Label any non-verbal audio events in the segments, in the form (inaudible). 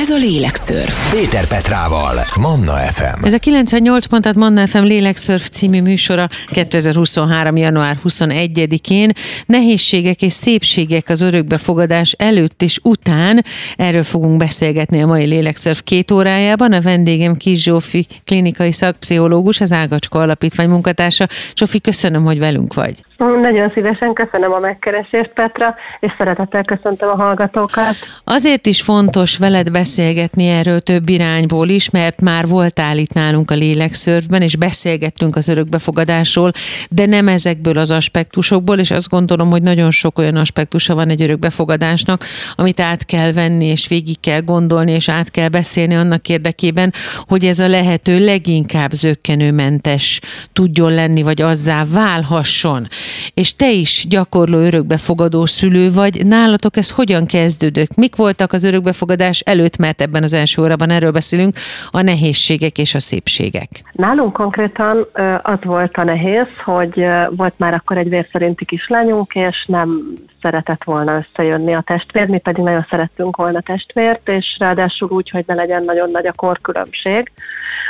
Ez a Lélekszörf. Péter Petrával, Manna FM. Ez a 98 pontat Manna FM Lélekszörf című műsora 2023. január 21-én. Nehézségek és szépségek az örökbefogadás előtt és után. Erről fogunk beszélgetni a mai Lélekszörf két órájában. A vendégem Kis Zsófi, klinikai szakpszichológus, az Ágacska Alapítvány munkatársa. Zsófi, köszönöm, hogy velünk vagy. Nagyon szívesen köszönöm a megkeresést, Petra, és szeretettel köszöntöm a hallgatókat. Azért is fontos veled beszélgetni erről több irányból is, mert már voltál itt nálunk a lélekszörfben, és beszélgettünk az örökbefogadásról, de nem ezekből az aspektusokból, és azt gondolom, hogy nagyon sok olyan aspektusa van egy örökbefogadásnak, amit át kell venni, és végig kell gondolni, és át kell beszélni annak érdekében, hogy ez a lehető leginkább zöggenőmentes tudjon lenni, vagy azzá válhasson. És te is gyakorló örökbefogadó szülő vagy, nálatok ez hogyan kezdődött? Mik voltak az örökbefogadás előtt, mert ebben az első órában erről beszélünk, a nehézségek és a szépségek? Nálunk konkrétan az volt a nehéz, hogy volt már akkor egy vérszerinti kislányunk, és nem szeretett volna összejönni a testvér, mi pedig nagyon szerettünk volna testvért, és ráadásul úgy, hogy ne legyen nagyon nagy a korkülönbség.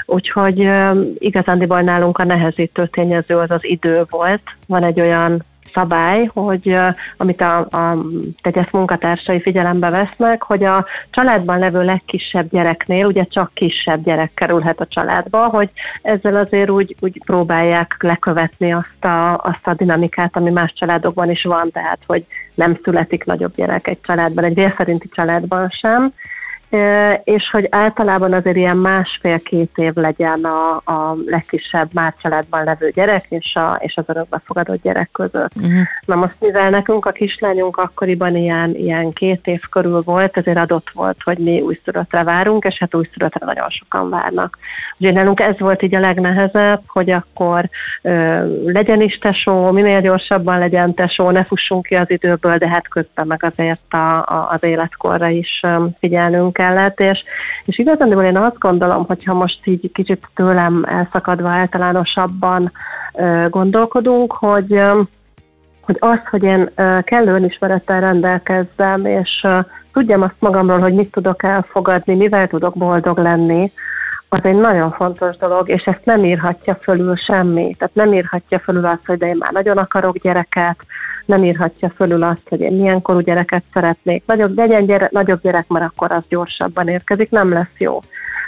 Úgyhogy igazándiból nálunk a nehezítő tényező az az idő volt. Van egy olyan szabály, hogy amit a, a tegyes munkatársai figyelembe vesznek, hogy a családban levő legkisebb gyereknél ugye csak kisebb gyerek kerülhet a családba, hogy ezzel azért úgy, úgy próbálják lekövetni azt a, azt a dinamikát, ami más családokban is van, tehát hogy nem születik nagyobb gyerek egy családban, egy vérszerinti családban sem, és hogy általában azért ilyen másfél-két év legyen a, a legkisebb már családban levő gyerek és, a, és az örökbefogadott gyerek között. Uh-huh. Na most mivel nekünk a kislányunk akkoriban ilyen, ilyen két év körül volt, ezért adott volt, hogy mi újszülöttre várunk, és hát újszülöttre nagyon sokan várnak. Ugye nálunk ez volt így a legnehezebb, hogy akkor ö, legyen is tesó, minél gyorsabban legyen tesó, ne fussunk ki az időből, de hát közben meg azért a, a, az életkorra is figyelnünk kellett, és, és igazán én azt gondolom, hogyha most így kicsit tőlem elszakadva általánosabban gondolkodunk, hogy hogy az, hogy én kellő önismerettel rendelkezzem, és tudjam azt magamról, hogy mit tudok elfogadni, mivel tudok boldog lenni, az egy nagyon fontos dolog, és ezt nem írhatja fölül semmi. Tehát nem írhatja fölül azt, hogy de én már nagyon akarok gyereket, nem írhatja fölül azt, hogy én milyen korú gyereket szeretnék. Nagyobb, legyen gyere, nagyobb gyerek, mert akkor az gyorsabban érkezik, nem lesz jó.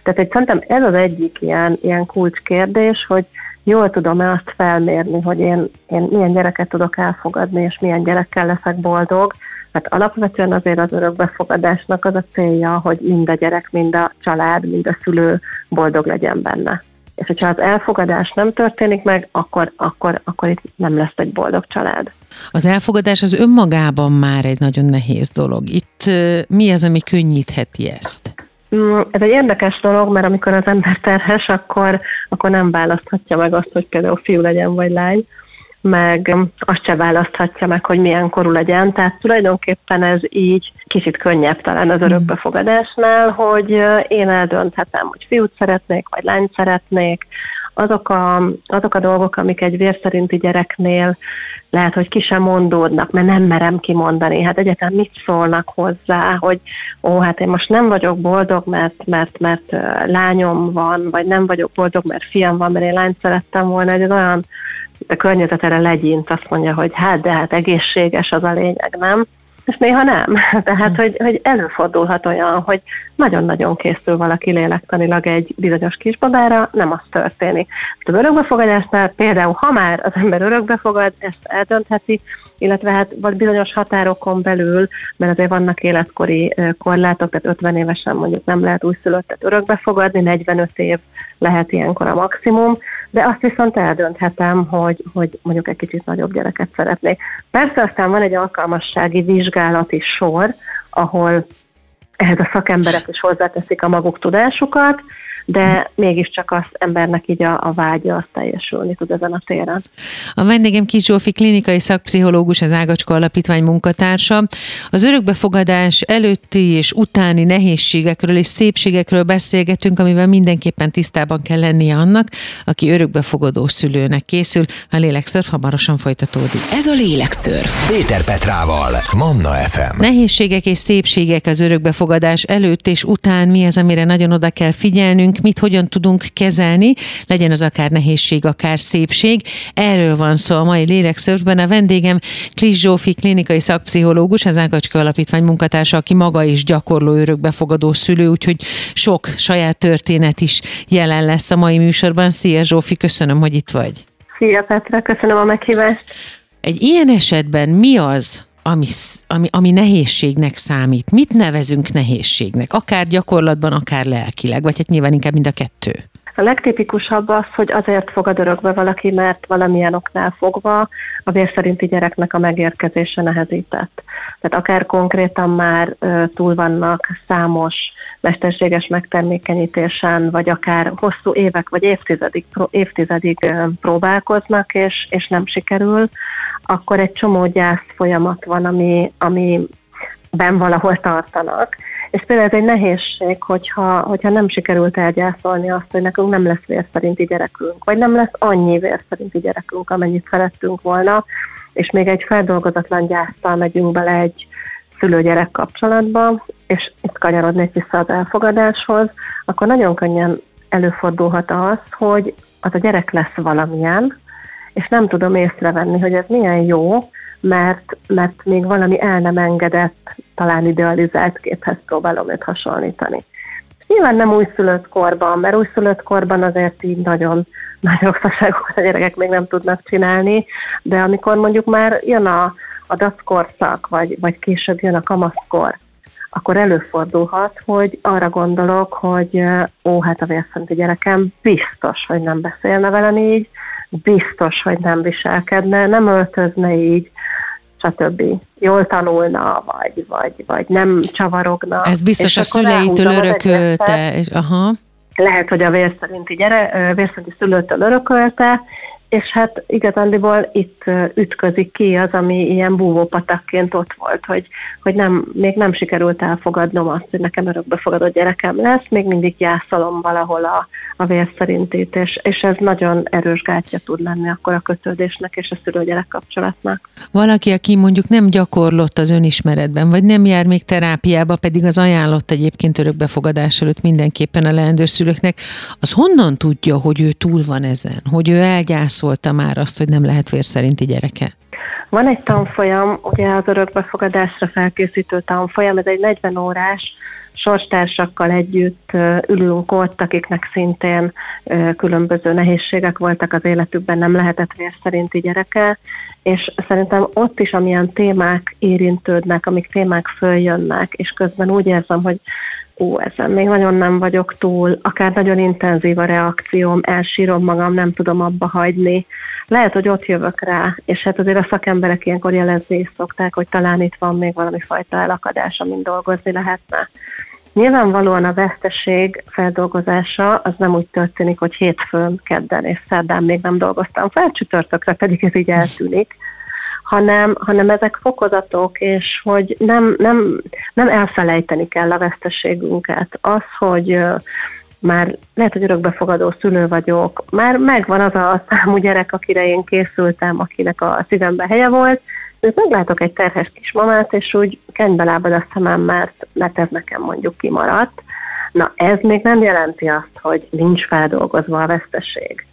Tehát egy, szerintem ez az egyik ilyen, ilyen kulcskérdés, hogy jól tudom-e azt felmérni, hogy én, én milyen gyereket tudok elfogadni, és milyen gyerekkel leszek boldog, mert alapvetően azért az örökbefogadásnak az a célja, hogy mind a gyerek, mind a család, mind a szülő boldog legyen benne. És hogyha az elfogadás nem történik meg, akkor, akkor, akkor itt nem lesz egy boldog család. Az elfogadás az önmagában már egy nagyon nehéz dolog. Itt mi az, ami könnyítheti ezt? Mm, ez egy érdekes dolog, mert amikor az ember terhes, akkor, akkor nem választhatja meg azt, hogy például fiú legyen vagy lány, meg azt se választhatja meg, hogy milyen korú legyen. Tehát tulajdonképpen ez így kicsit könnyebb talán az mm. örökbefogadásnál, hogy én eldönthetem, hogy fiút szeretnék, vagy lányt szeretnék, azok a, azok a dolgok, amik egy vérszerinti gyereknél lehet, hogy ki sem mondódnak, mert nem merem kimondani. Hát egyetem mit szólnak hozzá, hogy ó, hát én most nem vagyok boldog, mert, mert, mert lányom van, vagy nem vagyok boldog, mert fiam van, mert én lányt szerettem volna, egy olyan a környezet erre legyint, azt mondja, hogy hát, de hát egészséges az a lényeg, nem? és néha nem. (laughs) Tehát, hogy, hogy előfordulhat olyan, hogy nagyon-nagyon készül valaki lélektanilag egy bizonyos kisbabára, nem az történik. Az örökbefogadásnál például, ha már az ember örökbefogad, ezt eldöntheti, illetve hát vagy bizonyos határokon belül, mert azért vannak életkori korlátok, tehát 50 évesen mondjuk nem lehet újszülöttet örökbefogadni, 45 év lehet ilyenkor a maximum, de azt viszont eldönthetem, hogy, hogy mondjuk egy kicsit nagyobb gyereket szeretnék. Persze aztán van egy alkalmassági vizsgálati sor, ahol ehhez a szakemberek is hozzáteszik a maguk tudásukat, de mégiscsak az embernek így a, a vágya az teljesülni tud ezen a téren. A vendégem Kis Zsófi klinikai szakpszichológus, az Ágacska Alapítvány munkatársa. Az örökbefogadás előtti és utáni nehézségekről és szépségekről beszélgetünk, amivel mindenképpen tisztában kell lennie annak, aki örökbefogadó szülőnek készül. A lélekszörf hamarosan folytatódik. Ez a lélekszörf. Péter Petrával, Manna FM. Nehézségek és szépségek az örökbefogadás előtt és után mi az, amire nagyon oda kell figyelnünk, mit hogyan tudunk kezelni, legyen az akár nehézség, akár szépség. Erről van szó a mai lélekszörfben. A vendégem Klis Zsófi, klinikai szakpszichológus, az Ágacska Alapítvány munkatársa, aki maga is gyakorló örökbefogadó szülő, úgyhogy sok saját történet is jelen lesz a mai műsorban. Szia Zsófi, köszönöm, hogy itt vagy. Szia Petra, köszönöm a meghívást. Egy ilyen esetben mi az, ami, ami, ami nehézségnek számít? Mit nevezünk nehézségnek? Akár gyakorlatban, akár lelkileg, vagy hát nyilván inkább mind a kettő. A legtipikusabb az, hogy azért fogad örökbe valaki, mert valamilyen oknál fogva a vérszerinti gyereknek a megérkezése nehezített. Tehát akár konkrétan már túl vannak számos mesterséges megtermékenyítésen, vagy akár hosszú évek vagy évtizedig, évtizedig próbálkoznak, és, és nem sikerül, akkor egy csomó gyász folyamat van, ami, ami ben valahol tartanak. És például ez egy nehézség, hogyha, hogyha nem sikerült elgyászolni azt, hogy nekünk nem lesz vérszerinti gyerekünk, vagy nem lesz annyi vérszerinti gyerekünk, amennyit szerettünk volna, és még egy feldolgozatlan gyásztal megyünk bele egy szülő-gyerek kapcsolatba, és itt kanyarodnék vissza az elfogadáshoz, akkor nagyon könnyen előfordulhat az, hogy az a gyerek lesz valamilyen, és nem tudom észrevenni, hogy ez milyen jó, mert, mert még valami el nem engedett, talán idealizált képhez próbálom őt hasonlítani. Nyilván nem újszülött korban, mert újszülött korban azért így nagyon (laughs) nagy okszaságokat a gyerekek még nem tudnak csinálni, de amikor mondjuk már jön a, a dackorszak, vagy, vagy később jön a kamaszkor, akkor előfordulhat, hogy arra gondolok, hogy ó, hát a vérszenti gyerekem biztos, hogy nem beszélne velem így, biztos, hogy nem viselkedne, nem öltözne így, stb. Jól tanulna, vagy, vagy, vagy nem csavarogna. Ez biztos a szüleitől örökölte. És, aha. Lehet, hogy a vérszerinti, gyere, vérszerinti szülőtől örökölte, és hát igazándiból itt ütközik ki az, ami ilyen búvópatakként ott volt, hogy, hogy nem, még nem sikerült elfogadnom azt, hogy nekem örökbefogadott gyerekem lesz, még mindig jászolom valahol a, a vérszerintét, és, és ez nagyon erős gátja tud lenni akkor a kötődésnek és a szülő-gyerek kapcsolatnak. Valaki, aki mondjuk nem gyakorlott az önismeretben, vagy nem jár még terápiába, pedig az ajánlott egyébként örökbefogadás előtt mindenképpen a leendő szülőknek, az honnan tudja, hogy ő túl van ezen, hogy ő elgyász megválaszolta már azt, hogy nem lehet vérszerinti gyereke? Van egy tanfolyam, ugye az örökbefogadásra felkészítő tanfolyam, ez egy 40 órás, sorstársakkal együtt ülünk ott, akiknek szintén különböző nehézségek voltak az életükben, nem lehetett vérszerinti gyereke, és szerintem ott is, amilyen témák érintődnek, amik témák följönnek, és közben úgy érzem, hogy ú, ezen még nagyon nem vagyok túl, akár nagyon intenzív a reakcióm, elsírom magam, nem tudom abba hagyni. Lehet, hogy ott jövök rá, és hát azért a szakemberek ilyenkor jelezni is szokták, hogy talán itt van még valami fajta elakadás, amin dolgozni lehetne. Nyilvánvalóan a veszteség feldolgozása az nem úgy történik, hogy hétfőn, kedden és szerdán még nem dolgoztam fel, csütörtökre pedig ez így eltűnik hanem, hanem ezek fokozatok, és hogy nem, nem, nem elfelejteni kell a veszteségünket. Az, hogy már lehet, hogy örökbefogadó szülő vagyok, már megvan az a számú gyerek, akire én készültem, akinek a szívembe helye volt, őt meglátok egy terhes kismamát, és úgy kenybe lábad a szemem, mert, mert ez nekem mondjuk kimaradt. Na, ez még nem jelenti azt, hogy nincs feldolgozva a veszteség.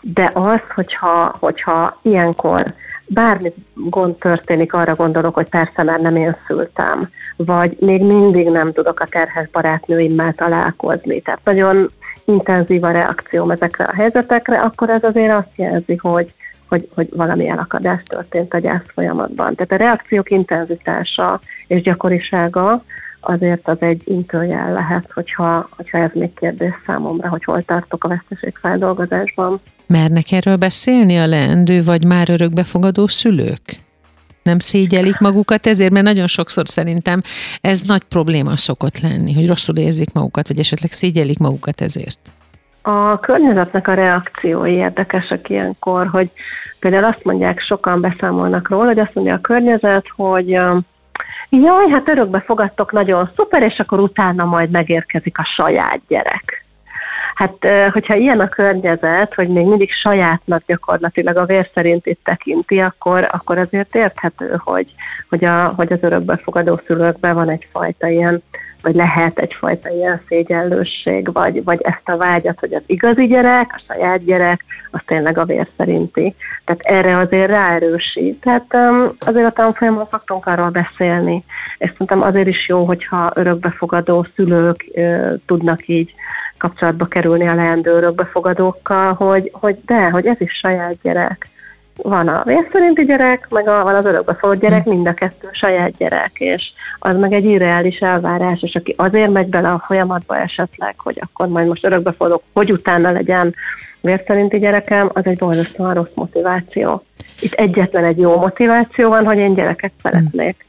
De az, hogyha, hogyha ilyenkor bármi gond történik, arra gondolok, hogy persze már nem én szültem, vagy még mindig nem tudok a terhes barátnőimmel találkozni. Tehát nagyon intenzív a reakcióm ezekre a helyzetekre, akkor ez azért azt jelzi, hogy, hogy, hogy valami elakadás történt a gyász folyamatban. Tehát a reakciók intenzitása és gyakorisága azért az egy intőjel lehet, hogyha, hogyha ez még kérdés számomra, hogy hol tartok a veszteségfeldolgozásban. Mernek erről beszélni a leendő vagy már örökbefogadó szülők? nem szégyelik magukat ezért, mert nagyon sokszor szerintem ez nagy probléma szokott lenni, hogy rosszul érzik magukat, vagy esetleg szégyelik magukat ezért. A környezetnek a reakciói érdekesek ilyenkor, hogy például azt mondják, sokan beszámolnak róla, hogy azt mondja a környezet, hogy jaj, hát örökbe fogadtok, nagyon szuper, és akkor utána majd megérkezik a saját gyerek. Hát, hogyha ilyen a környezet, hogy még mindig sajátnak gyakorlatilag a vér szerint itt tekinti, akkor, akkor azért érthető, hogy, hogy, a, hogy az örökbefogadó szülőkben van egyfajta ilyen vagy lehet egyfajta ilyen szégyellősség, vagy, vagy ezt a vágyat, hogy az igazi gyerek, a saját gyerek, az tényleg a vér szerinti. Tehát erre azért ráerősít. Tehát um, azért a tanfolyamon szoktunk arról beszélni, és szerintem azért is jó, hogyha örökbefogadó szülők tudnak így kapcsolatba kerülni a leendő örökbefogadókkal, hogy, hogy de, hogy ez is saját gyerek van a vérszerinti gyerek, meg a, van az örökbefogadott gyerek, hm. mind a kettő saját gyerek, és az meg egy irreális elvárás, és aki azért megy bele a folyamatba esetleg, hogy akkor majd most örökbefogadok, hogy utána legyen vérszerinti gyerekem, az egy borzasztóan rossz motiváció. Itt egyetlen egy jó motiváció van, hogy én gyereket szeretnék.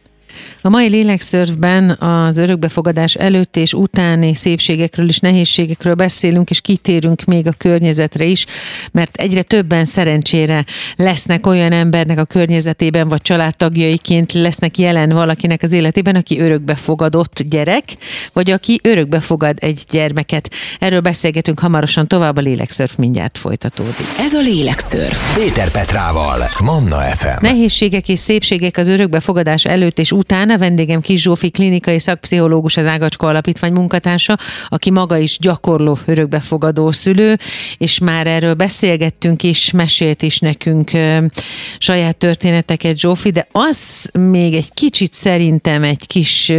A mai lélekszörfben az örökbefogadás előtt és utáni szépségekről és nehézségekről beszélünk, és kitérünk még a környezetre is, mert egyre többen szerencsére lesznek olyan embernek a környezetében, vagy családtagjaiként lesznek jelen valakinek az életében, aki örökbefogadott gyerek, vagy aki örökbefogad egy gyermeket. Erről beszélgetünk hamarosan tovább, a lélekszörf mindjárt folytatódik. Ez a lélekszörf. Péter Petrával, Manna FM. Nehézségek és szépségek az örökbefogadás előtt és után a vendégem Kis Zsófi klinikai szakpszichológus, az Ágacska Alapítvány munkatársa, aki maga is gyakorló örökbefogadó szülő, és már erről beszélgettünk is, mesélt is nekünk saját történeteket Zsófi, de az még egy kicsit szerintem egy kis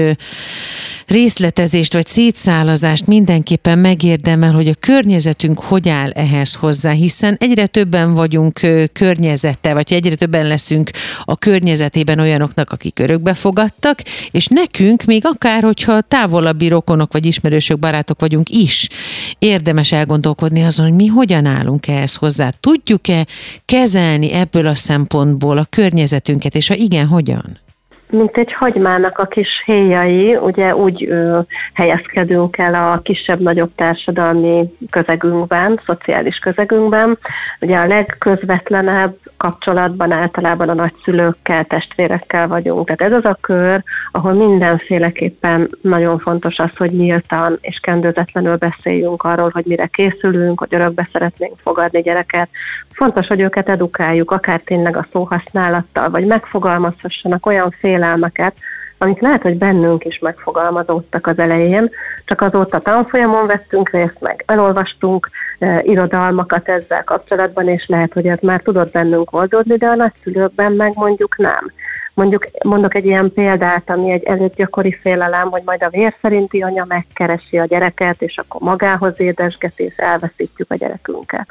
részletezést vagy szétszálazást mindenképpen megérdemel, hogy a környezetünk hogy áll ehhez hozzá, hiszen egyre többen vagyunk környezete, vagy egyre többen leszünk a környezetében olyanoknak, akik örökbe fogadtak, és nekünk még akár, hogyha távolabbi rokonok vagy ismerősök, barátok vagyunk is, érdemes elgondolkodni azon, hogy mi hogyan állunk ehhez hozzá. Tudjuk-e kezelni ebből a szempontból a környezetünket, és ha igen, hogyan? Mint egy hagymának a kis héjai, ugye úgy ö, helyezkedünk el a kisebb-nagyobb társadalmi közegünkben, szociális közegünkben. Ugye a legközvetlenebb kapcsolatban általában a nagyszülőkkel, testvérekkel vagyunk. Tehát ez az a kör, ahol mindenféleképpen nagyon fontos az, hogy nyíltan és kendőzetlenül beszéljünk arról, hogy mire készülünk, hogy örökbe szeretnénk fogadni gyereket. Fontos, hogy őket edukáljuk, akár tényleg a szóhasználattal, vagy megfogalmazhassanak olyan félelmeket, amik lehet, hogy bennünk is megfogalmazódtak az elején, csak azóta tanfolyamon vettünk részt, meg elolvastunk e, irodalmakat ezzel kapcsolatban, és lehet, hogy ez már tudott bennünk oldódni, de a nagyszülőkben meg mondjuk nem. Mondjuk mondok egy ilyen példát, ami egy előtt gyakori félelem, hogy majd a vér szerinti anya megkeresi a gyereket, és akkor magához édesgeti, és elveszítjük a gyerekünket.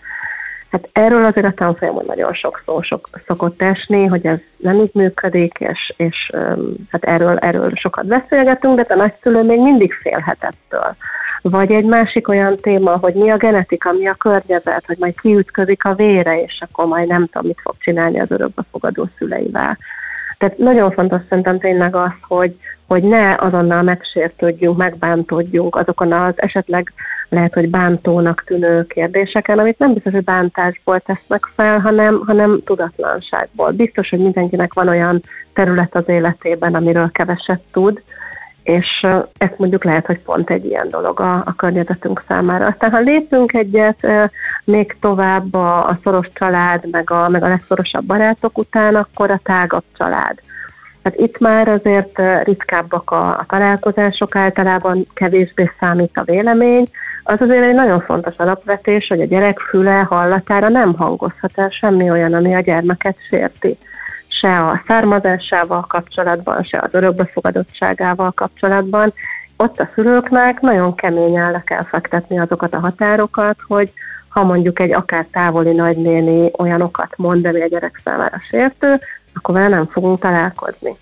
Hát erről azért a tanfolyamon nagyon sok szó sok, szokott esni, hogy ez nem így működik, és, és hát erről, erről sokat beszélgetünk, de a nagyszülő még mindig félhetettől. Vagy egy másik olyan téma, hogy mi a genetika, mi a környezet, hogy majd kiütközik a vére, és akkor majd nem tudom, mit fog csinálni az örökbefogadó szüleivel. Tehát nagyon fontos szerintem tényleg az, hogy, hogy ne azonnal megsértődjünk, megbántódjunk azokon az esetleg lehet, hogy bántónak tűnő kérdéseken, amit nem biztos, hogy bántásból tesznek fel, hanem, hanem tudatlanságból. Biztos, hogy mindenkinek van olyan terület az életében, amiről keveset tud, és ez mondjuk lehet, hogy pont egy ilyen dolog a, a környezetünk számára. Aztán, ha lépünk egyet még tovább a, a szoros család, meg a, meg a legszorosabb barátok után, akkor a tágabb család. Hát itt már azért ritkábbak a, a találkozások, általában kevésbé számít a vélemény. Az azért egy nagyon fontos alapvetés, hogy a gyerek füle hallatára nem hangozhat el semmi olyan, ami a gyermeket sérti se a származásával kapcsolatban, se az örökbefogadottságával kapcsolatban. Ott a szülőknek nagyon keményen le kell fektetni azokat a határokat, hogy ha mondjuk egy akár távoli nagynéni olyanokat mond, ami a gyerek számára sértő, akkor vele nem fogunk találkozni.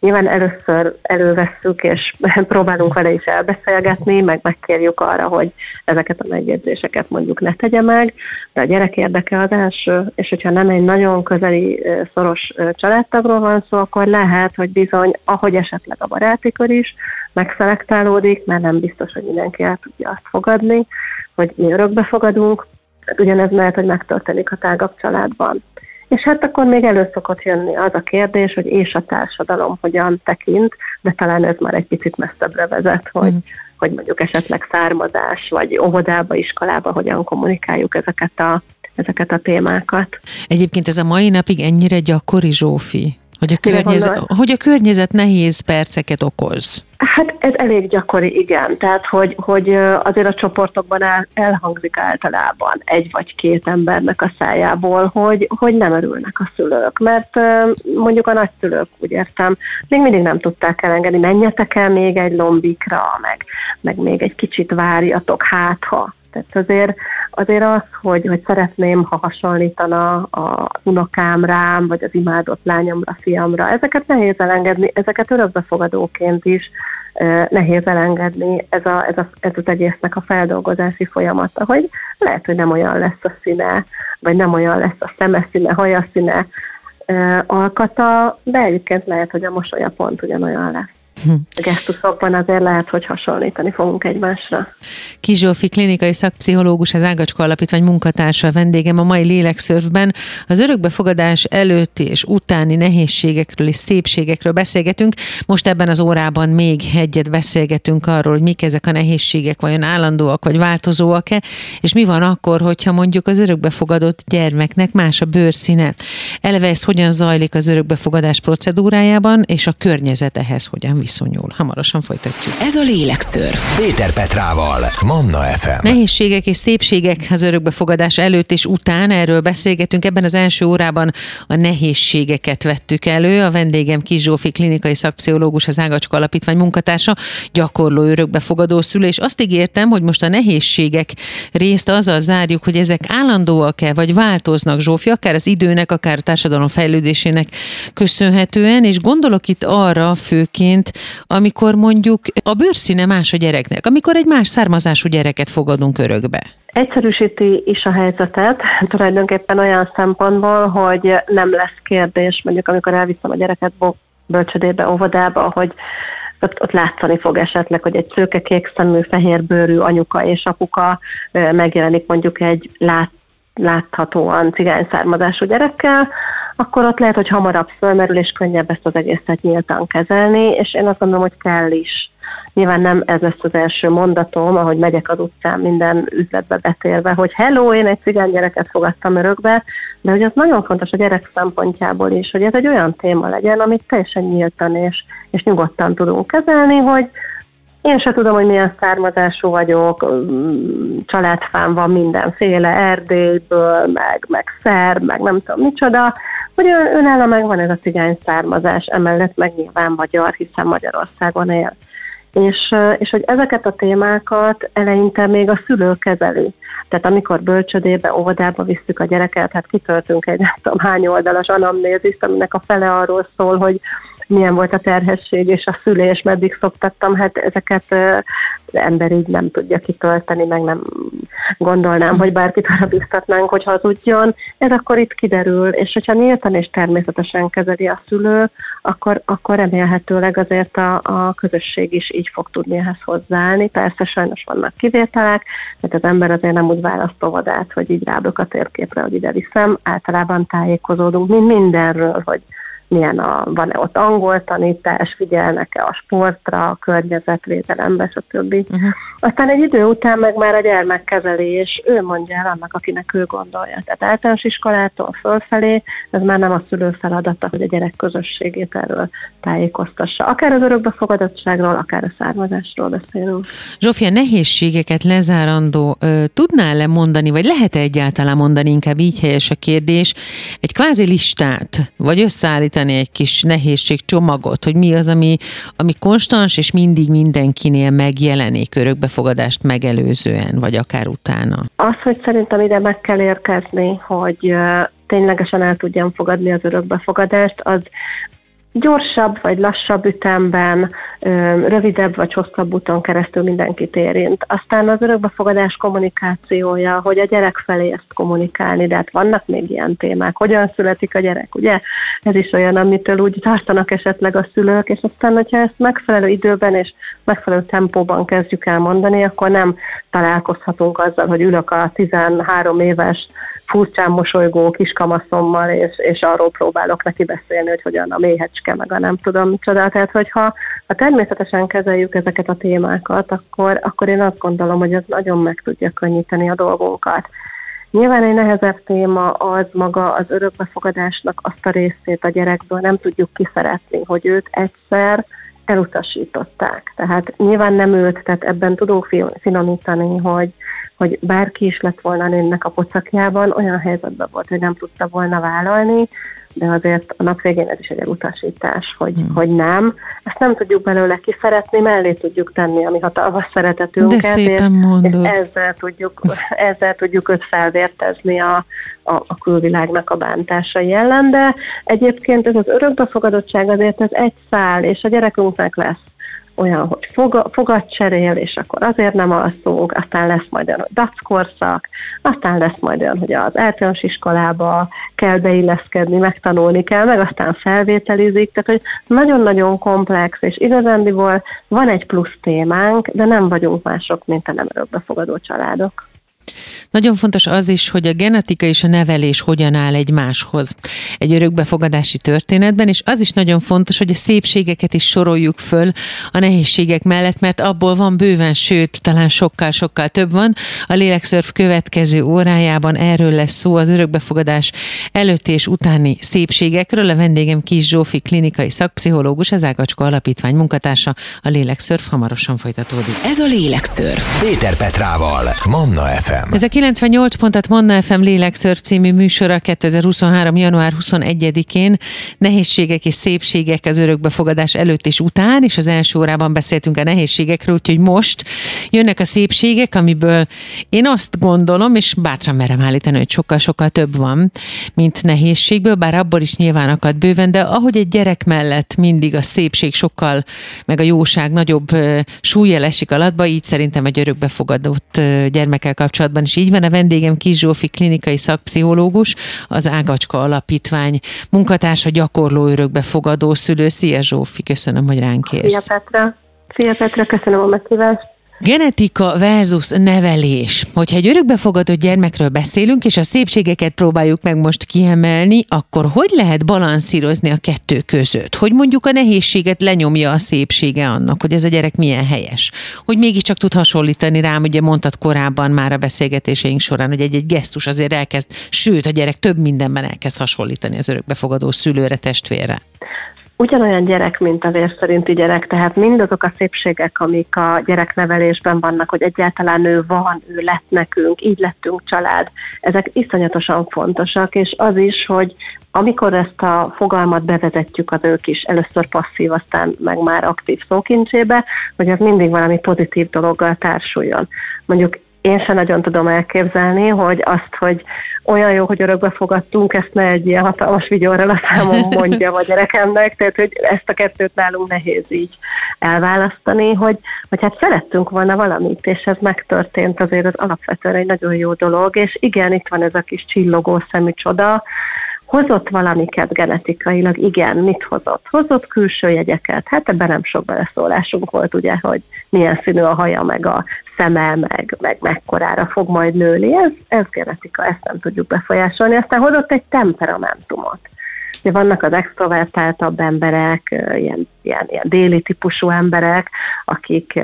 Nyilván először elővesszük, és (laughs) próbálunk vele is elbeszélgetni, meg megkérjük arra, hogy ezeket a megjegyzéseket mondjuk ne tegye meg, de a gyerek érdeke az első, és hogyha nem egy nagyon közeli, szoros családtagról van szó, akkor lehet, hogy bizony, ahogy esetleg a baráti is, megszelektálódik, mert nem biztos, hogy mindenki el tudja azt fogadni, hogy mi örökbe fogadunk, hát ugyanez lehet, hogy megtörténik a tágabb családban. És hát akkor még elő szokott jönni az a kérdés, hogy és a társadalom hogyan tekint, de talán ez már egy picit messzebbre vezet, hogy, mm. hogy mondjuk esetleg származás, vagy óvodába, iskolába hogyan kommunikáljuk ezeket a, ezeket a témákat. Egyébként ez a mai napig ennyire gyakori, Zsófi? Hogy a, környezet, hogy a környezet nehéz perceket okoz. Hát ez elég gyakori, igen. Tehát, hogy, hogy azért a csoportokban el, elhangzik általában egy vagy két embernek a szájából, hogy, hogy nem örülnek a szülők. Mert mondjuk a nagyszülők, úgy értem, még mindig nem tudták elengedni, menjetek el még egy lombikra, meg, meg még egy kicsit várjatok, hát ha. Tehát azért azért az, hogy, hogy szeretném, ha hasonlítana a unokám rám, vagy az imádott lányomra, fiamra, ezeket nehéz elengedni, ezeket örökbefogadóként is nehéz elengedni ez, a, ez, a, ez az egésznek a feldolgozási folyamata, hogy lehet, hogy nem olyan lesz a színe, vagy nem olyan lesz a szemeszíne, hajaszíne, alkata, de egyébként lehet, hogy a mosolya pont ugyanolyan lesz. A gesztusokban azért lehet, hogy hasonlítani fogunk egymásra. Kis Zsófi, klinikai szakpszichológus, az Ágacska Alapítvány munkatársa a vendégem a mai lélekszörfben. Az örökbefogadás előtti és utáni nehézségekről és szépségekről beszélgetünk. Most ebben az órában még egyet beszélgetünk arról, hogy mik ezek a nehézségek, vajon állandóak vagy változóak-e, és mi van akkor, hogyha mondjuk az örökbefogadott gyermeknek más a bőrszíne. Eleve ez hogyan zajlik az örökbefogadás procedúrájában, és a környezet ehhez hogyan viszonyul. Hamarosan folytatjuk. Ez a Lélekszörf. Péter Petrával, Manna FM. Nehézségek és szépségek az örökbefogadás előtt és után, erről beszélgetünk. Ebben az első órában a nehézségeket vettük elő. A vendégem Kis Zsófi, klinikai szakpszichológus, az Ágacska Alapítvány munkatársa, gyakorló örökbefogadó szülő, és azt ígértem, hogy most a nehézségek részt azzal zárjuk, hogy ezek állandóak-e, vagy változnak Zsófi, akár az időnek, akár a társadalom fejlődésének köszönhetően, és gondolok itt arra főként, amikor mondjuk a bőrszíne más a gyereknek, amikor egy más származású gyereket fogadunk örökbe? Egyszerűsíti is a helyzetet, tulajdonképpen olyan szempontból, hogy nem lesz kérdés, mondjuk amikor elviszem a gyereket bölcsödébe, óvodába, hogy ott, ott látszani fog esetleg, hogy egy szőke kék szemű, fehérbőrű anyuka és apuka megjelenik mondjuk egy lát, láthatóan cigány származású gyerekkel, akkor ott lehet, hogy hamarabb fölmerül, és könnyebb ezt az egészet nyíltan kezelni, és én azt gondolom, hogy kell is. Nyilván nem ez lesz az első mondatom, ahogy megyek az utcán minden üzletbe betérve, hogy hello, én egy cigány gyereket fogadtam örökbe, de hogy az nagyon fontos a gyerek szempontjából is, hogy ez egy olyan téma legyen, amit teljesen nyíltan és, és nyugodtan tudunk kezelni, hogy én se tudom, hogy milyen származású vagyok, családfám van mindenféle, Erdélyből, meg, meg szer, meg nem tudom micsoda, hogy önálló megvan ez a cigány származás, emellett meg nyilván magyar, hiszen Magyarországon él. És, és hogy ezeket a témákat eleinte még a szülő kezeli. Tehát amikor bölcsödébe, óvodába visszük a gyereket, hát kitöltünk egy nem tudom hány oldalas anamnézist, aminek a fele arról szól, hogy milyen volt a terhesség és a szülés, meddig szoktattam, hát ezeket ember így nem tudja kitölteni, meg nem gondolnám, hogy bárkit arra biztatnánk, hogy hazudjon. Ez akkor itt kiderül, és hogyha nyíltan és természetesen kezeli a szülő, akkor, akkor remélhetőleg azért a, a közösség is így fog tudni ehhez hozzáállni. Persze sajnos vannak kivételek, mert az ember azért nem úgy választ óvodát, hogy így rábök a térképre, hogy ide viszem. Általában tájékozódunk mind mindenről, hogy milyen a, van-e ott angol tanítás, figyelnek-e a sportra, a környezetvédelembe, stb. Uh-huh. Aztán egy idő után meg már a gyermekkezelés, ő mondja el annak, akinek ő gondolja. Tehát általános iskolától fölfelé, ez már nem a szülő feladata, hogy a gyerek közösségét erről tájékoztassa. Akár az örökbefogadottságról, akár a származásról beszélünk. Zsófia, nehézségeket lezárandó tudnál le mondani, vagy lehet-e egyáltalán mondani, inkább így helyes a kérdés, egy kvázi listát, vagy összeállítani egy kis nehézség csomagot, hogy mi az, ami, ami konstans, és mindig mindenkinél megjelenik örökbe örökbefogadást megelőzően, vagy akár utána? Az, hogy szerintem ide meg kell érkezni, hogy ténylegesen el tudjam fogadni az örökbefogadást, az gyorsabb vagy lassabb ütemben, rövidebb vagy hosszabb úton keresztül mindenkit érint. Aztán az örökbefogadás kommunikációja, hogy a gyerek felé ezt kommunikálni, de hát vannak még ilyen témák. Hogyan születik a gyerek, ugye? Ez is olyan, amitől úgy tartanak esetleg a szülők, és aztán, hogyha ezt megfelelő időben és megfelelő tempóban kezdjük el mondani, akkor nem találkozhatunk azzal, hogy ülök a 13 éves furcsán mosolygó kiskamaszommal, és, és arról próbálok neki beszélni, hogy hogyan a méhecske, meg a nem tudom micsoda. Tehát, hogyha ha természetesen kezeljük ezeket a témákat, akkor, akkor én azt gondolom, hogy ez nagyon meg tudja könnyíteni a dolgunkat. Nyilván egy nehezebb téma az maga az örökbefogadásnak azt a részét a gyerekből nem tudjuk kiszeretni, hogy őt egyszer elutasították. Tehát nyilván nem őt, tehát ebben tudunk finomítani, hogy, hogy bárki is lett volna nőnek a pocakjában, olyan helyzetben volt, hogy nem tudta volna vállalni, de azért a nap végén ez is egy elutasítás, hogy, hmm. hogy nem. Ezt nem tudjuk belőle kiszeretni, mellé tudjuk tenni a mi hatalmas szeretetünket. De szépen mondod. És ezzel tudjuk, ezzel tudjuk őt felvértezni a, a, a külvilágnak a bántásai ellen, de egyébként ez az örökbefogadottság azért ez egy szál, és a gyerekünknek lesz olyan, hogy fogad cserél, és akkor azért nem alszunk, aztán lesz majd olyan, hogy dackorszak, aztán lesz majd olyan, hogy az általános iskolába kell beilleszkedni, megtanulni kell, meg aztán felvételizik, tehát hogy nagyon-nagyon komplex, és igazándiból van egy plusz témánk, de nem vagyunk mások, mint a nem örökbefogadó családok. Nagyon fontos az is, hogy a genetika és a nevelés hogyan áll egymáshoz egy örökbefogadási történetben, és az is nagyon fontos, hogy a szépségeket is soroljuk föl a nehézségek mellett, mert abból van bőven, sőt, talán sokkal-sokkal több van. A lélekszörf következő órájában erről lesz szó az örökbefogadás előtt és utáni szépségekről. A vendégem Kis Zsófi klinikai szakpszichológus, az Ágacska Alapítvány munkatársa. A lélekszörf hamarosan folytatódik. Ez a lélekszörf. Péter Petrával, Manna FM. Ez a 98 pontat Manna FM Lélekszörf című műsora 2023. január 21-én nehézségek és szépségek az örökbefogadás előtt és után, és az első órában beszéltünk a nehézségekről, úgyhogy most jönnek a szépségek, amiből én azt gondolom, és bátran merem állítani, hogy sokkal-sokkal több van, mint nehézségből, bár abból is nyilván akad bőven, de ahogy egy gyerek mellett mindig a szépség sokkal, meg a jóság nagyobb súlyjel esik alatba, így szerintem egy örökbefogadott gyermekkel kapcsolatban is így így van, a vendégem Kis Zsófi klinikai szakpszichológus, az Ágacska Alapítvány munkatársa, gyakorló örökbefogadó szülő. Szia Zsófi, köszönöm, hogy ránk érsz. Szia Petra. Szia Petra, köszönöm a meghívást. Genetika versus nevelés. Hogyha egy örökbefogadott gyermekről beszélünk, és a szépségeket próbáljuk meg most kiemelni, akkor hogy lehet balanszírozni a kettő között? Hogy mondjuk a nehézséget lenyomja a szépsége annak, hogy ez a gyerek milyen helyes? Hogy mégiscsak tud hasonlítani rám, ugye mondtad korábban már a beszélgetéseink során, hogy egy-egy gesztus azért elkezd, sőt, a gyerek több mindenben elkezd hasonlítani az örökbefogadó szülőre, testvérre ugyanolyan gyerek, mint a vér szerinti gyerek, tehát mindazok a szépségek, amik a gyereknevelésben vannak, hogy egyáltalán ő van, ő lett nekünk, így lettünk család, ezek iszonyatosan fontosak, és az is, hogy amikor ezt a fogalmat bevezetjük az ők is, először passzív, aztán meg már aktív szókincsébe, hogy ez mindig valami pozitív dologgal társuljon. Mondjuk én sem nagyon tudom elképzelni, hogy azt, hogy olyan jó, hogy örökbe fogadtunk, ezt ne egy ilyen hatalmas vigyorral a számon (laughs) mondja a gyerekemnek, tehát hogy ezt a kettőt nálunk nehéz így elválasztani, hogy, hogy hát szerettünk volna valamit, és ez megtörtént, azért az alapvetően egy nagyon jó dolog, és igen, itt van ez a kis csillogó szemű csoda, Hozott valamiket genetikailag, igen, mit hozott? Hozott külső jegyeket, hát ebben nem sok beleszólásunk volt, ugye, hogy milyen színű a haja, meg a szeme, meg, meg mekkorára fog majd nőni, ez, ez genetika, ezt nem tudjuk befolyásolni. Aztán hozott egy temperamentumot. Ugye vannak az extrovertáltabb emberek, ilyen, ilyen, ilyen déli típusú emberek, akik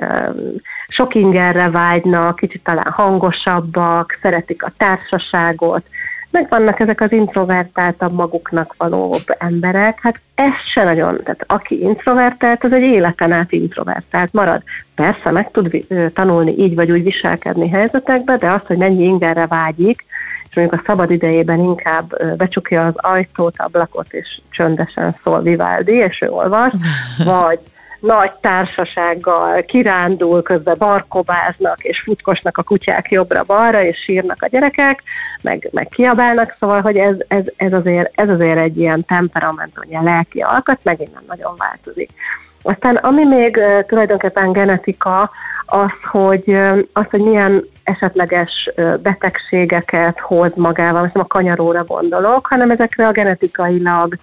sok ingerre vágynak, kicsit talán hangosabbak, szeretik a társaságot, meg vannak ezek az introvertáltabb maguknak való emberek, hát ez se nagyon, tehát aki introvertált, az egy életen át introvertált marad. Persze meg tud tanulni így vagy úgy viselkedni helyzetekbe, de azt, hogy mennyi ingerre vágyik, és mondjuk a szabad idejében inkább becsukja az ajtót, ablakot, és csöndesen szól Vivaldi, és ő olvas, (laughs) vagy nagy társasággal kirándul, közben barkobáznak, és futkosnak a kutyák jobbra-balra, és sírnak a gyerekek, meg, meg kiabálnak, szóval, hogy ez, ez, ez, azért, ez azért egy ilyen temperament, ilyen lelki alkat, megint nem nagyon változik. Aztán ami még tulajdonképpen genetika, az, hogy, az, hogy milyen esetleges betegségeket hoz magával, most nem a kanyaróra gondolok, hanem ezekre a genetikailag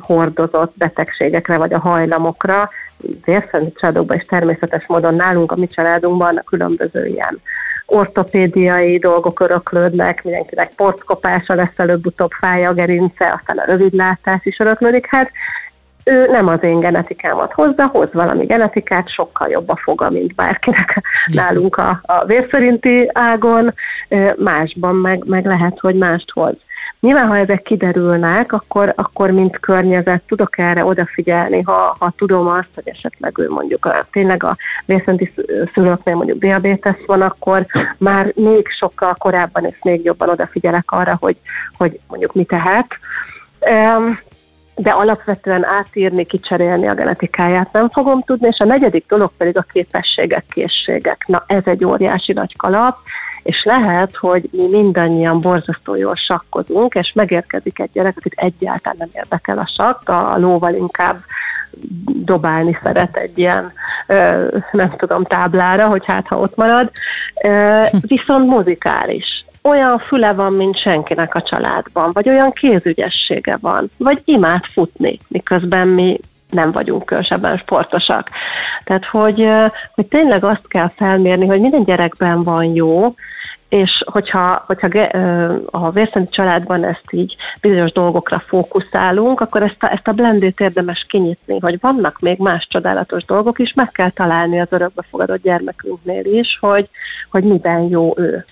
hordozott betegségekre vagy a hajlamokra. Vérszerinti családokban is természetes módon nálunk, a mi családunkban különböző ilyen ortopédiai dolgok öröklődnek, mindenkinek porckopása lesz előbb-utóbb fája a gerince, aztán a rövidlátás is öröklődik. Hát ő nem az én genetikámat hozza, hoz valami genetikát, sokkal jobb a foga, mint bárkinek (laughs) nálunk a, a vérszerinti ágon, másban meg, meg lehet, hogy mást hoz. Nyilván, ha ezek kiderülnek, akkor, akkor mint környezet tudok erre odafigyelni, ha, ha tudom azt, hogy esetleg ő mondjuk a, tényleg a vérszerinti szülőknél mondjuk diabétesz van, akkor már még sokkal korábban és még jobban odafigyelek arra, hogy, hogy mondjuk mi tehet. De alapvetően átírni, kicserélni a genetikáját nem fogom tudni, és a negyedik dolog pedig a képességek, készségek. Na ez egy óriási nagy kalap, és lehet, hogy mi mindannyian borzasztó jól sakkozunk, és megérkezik egy gyerek, akit egyáltalán nem érdekel a sakk, a lóval inkább dobálni szeret egy ilyen, nem tudom, táblára, hogy hát ha ott marad, viszont muzikális olyan füle van, mint senkinek a családban, vagy olyan kézügyessége van, vagy imád futni, miközben mi nem vagyunk különösebben sportosak. Tehát, hogy, hogy tényleg azt kell felmérni, hogy minden gyerekben van jó, és hogyha, hogyha a vérszent családban ezt így bizonyos dolgokra fókuszálunk, akkor ezt a, ezt a blendét érdemes kinyitni, hogy vannak még más csodálatos dolgok is, meg kell találni az örökbefogadott gyermekünknél is, hogy, hogy miben jó ő.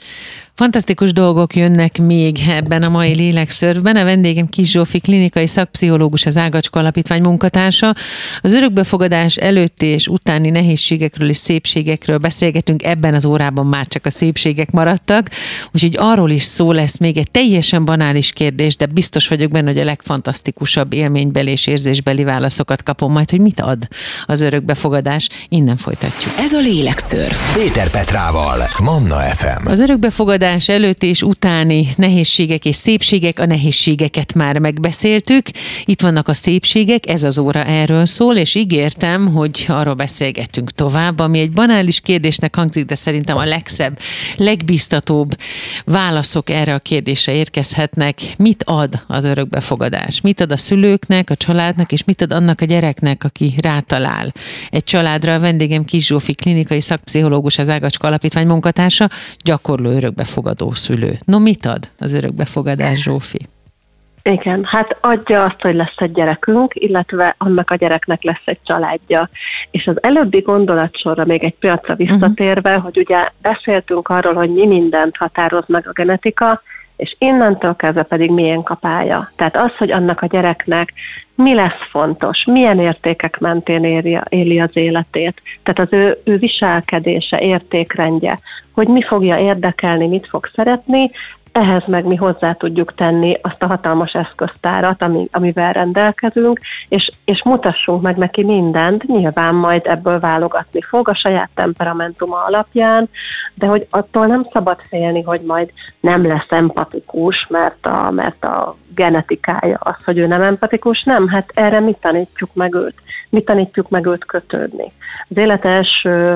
Fantasztikus dolgok jönnek még ebben a mai lélekszörvben. A vendégem Kis Zsófi, klinikai szakpszichológus, az Ágacska Alapítvány munkatársa. Az örökbefogadás előtti és utáni nehézségekről és szépségekről beszélgetünk. Ebben az órában már csak a szépségek maradtak. Úgyhogy arról is szó lesz még egy teljesen banális kérdés, de biztos vagyok benne, hogy a legfantasztikusabb élménybeli és érzésbeli válaszokat kapom majd, hogy mit ad az örökbefogadás. Innen folytatjuk. Ez a lélekszörf. Péter Petrával, Manna FM. Az örökbefogadás adás előtt és utáni nehézségek és szépségek, a nehézségeket már megbeszéltük. Itt vannak a szépségek, ez az óra erről szól, és ígértem, hogy arról beszélgetünk tovább, ami egy banális kérdésnek hangzik, de szerintem a legszebb, legbiztatóbb válaszok erre a kérdésre érkezhetnek. Mit ad az örökbefogadás? Mit ad a szülőknek, a családnak, és mit ad annak a gyereknek, aki rátalál? Egy családra a vendégem Kis Zsófi, klinikai szakpszichológus, az Ágacska Alapítvány munkatársa, gyakorló örökbefogadás örökbefogadó szülő. No, mit ad az örökbefogadás, Zsófi? Igen, hát adja azt, hogy lesz egy gyerekünk, illetve annak a gyereknek lesz egy családja. És az előbbi gondolatsorra még egy piacra visszatérve, uh-huh. hogy ugye beszéltünk arról, hogy mi mindent határoz meg a genetika, és innentől kezdve pedig milyen kapálya. Tehát az, hogy annak a gyereknek mi lesz fontos, milyen értékek mentén éli, éli az életét, tehát az ő, ő viselkedése, értékrendje, hogy mi fogja érdekelni, mit fog szeretni, ehhez meg mi hozzá tudjuk tenni azt a hatalmas eszköztárat, ami, amivel rendelkezünk, és, és mutassunk meg neki mindent, nyilván majd ebből válogatni fog a saját temperamentuma alapján, de hogy attól nem szabad félni, hogy majd nem lesz empatikus, mert a, mert a genetikája az, hogy ő nem empatikus, nem, hát erre mi tanítjuk meg őt. Mi tanítjuk meg őt kötődni. Az élet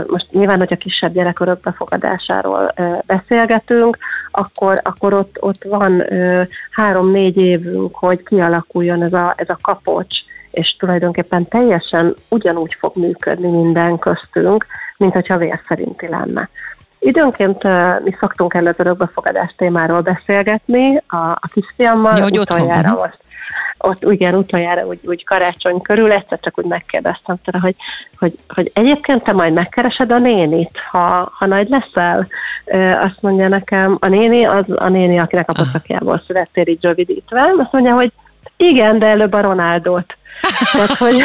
most nyilván, hogy a kisebb gyerek örökbefogadásáról beszélgetünk, akkor, akkor ott, ott van három-négy évünk, hogy kialakuljon ez a, ez a kapocs, és tulajdonképpen teljesen ugyanúgy fog működni minden köztünk, mint hogyha vér szerinti lenne. Időnként uh, mi szoktunk el az örökbefogadás témáról beszélgetni a, a kisfiammal, ja, hogy utoljára mhm. most ott igen, utoljára úgy, úgy karácsony körül egyszer csak úgy megkérdeztem tőle, hogy, hogy, hogy egyébként te majd megkeresed a nénit, ha, ha nagy leszel. Azt mondja nekem, a néni az a néni, akinek a poszakjából születtél így rövidítve. Azt mondja, hogy igen, de előbb a Ronaldot. (laughs) Tehát, hogy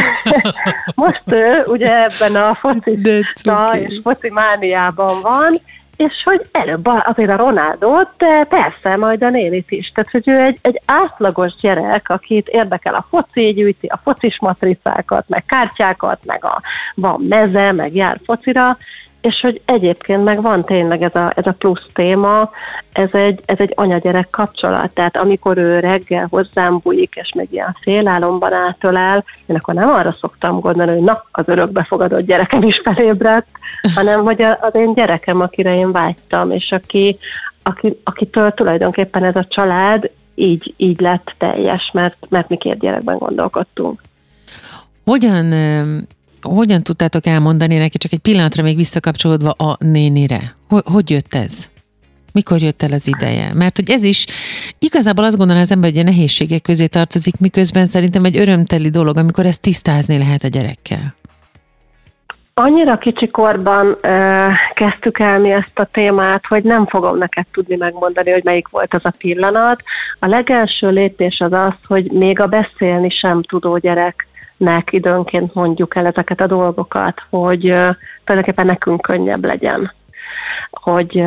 most ő ugye ebben a focista és foci mániában van, és hogy előbb azért a Ronaldot, de persze majd a nénit is. Tehát, hogy ő egy, egy átlagos gyerek, akit érdekel a foci, gyűjti a focis matricákat, meg kártyákat, meg a, van meze, meg jár focira, és hogy egyébként meg van tényleg ez a, ez a plusz téma, ez egy, ez egy anya-gyerek kapcsolat, tehát amikor ő reggel hozzám bújik, és meg ilyen félálomban átölel, én akkor nem arra szoktam gondolni, hogy na, az örökbefogadott gyerekem is felébredt, hanem hogy az én gyerekem, akire én vágytam, és aki, aki, akitől tulajdonképpen ez a család így, így lett teljes, mert, mert mi két gyerekben gondolkodtunk. Hogyan hogyan tudtátok elmondani neki, csak egy pillanatra még visszakapcsolódva a nénire? Hogy jött ez? Mikor jött el az ideje? Mert hogy ez is igazából azt gondolom az ember, hogy a nehézségek közé tartozik, miközben szerintem egy örömteli dolog, amikor ezt tisztázni lehet a gyerekkel. Annyira kicsi korban ö, kezdtük el mi ezt a témát, hogy nem fogom neked tudni megmondani, hogy melyik volt az a pillanat. A legelső lépés az az, hogy még a beszélni sem tudó gyerek nek időnként mondjuk el ezeket a dolgokat, hogy tulajdonképpen nekünk könnyebb legyen hogy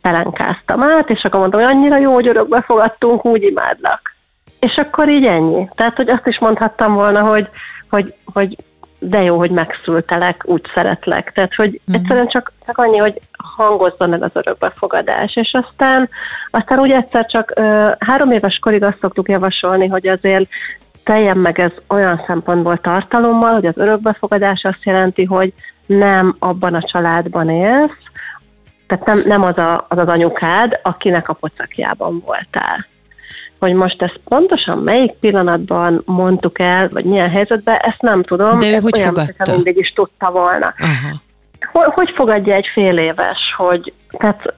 pelenkáztam át, és akkor mondtam, hogy annyira jó, hogy örökbe fogadtunk, úgy imádlak. És akkor így ennyi. Tehát, hogy azt is mondhattam volna, hogy, hogy, hogy de jó, hogy megszültelek, úgy szeretlek. Tehát, hogy mm. egyszerűen csak, csak annyi, hogy hangozzon el az örökbefogadás. És aztán, aztán úgy egyszer csak ö, három éves korig azt szoktuk javasolni, hogy azért teljen meg ez olyan szempontból tartalommal, hogy az örökbefogadás azt jelenti, hogy nem abban a családban élsz, tehát nem, nem az, a, az az anyukád, akinek a pocakjában voltál. Hogy most ezt pontosan melyik pillanatban mondtuk el, vagy milyen helyzetben, ezt nem tudom. De ő ez hogy olyan, fogadta? mindig is tudta volna. Aha hogy, fogadja egy fél éves, hogy tehát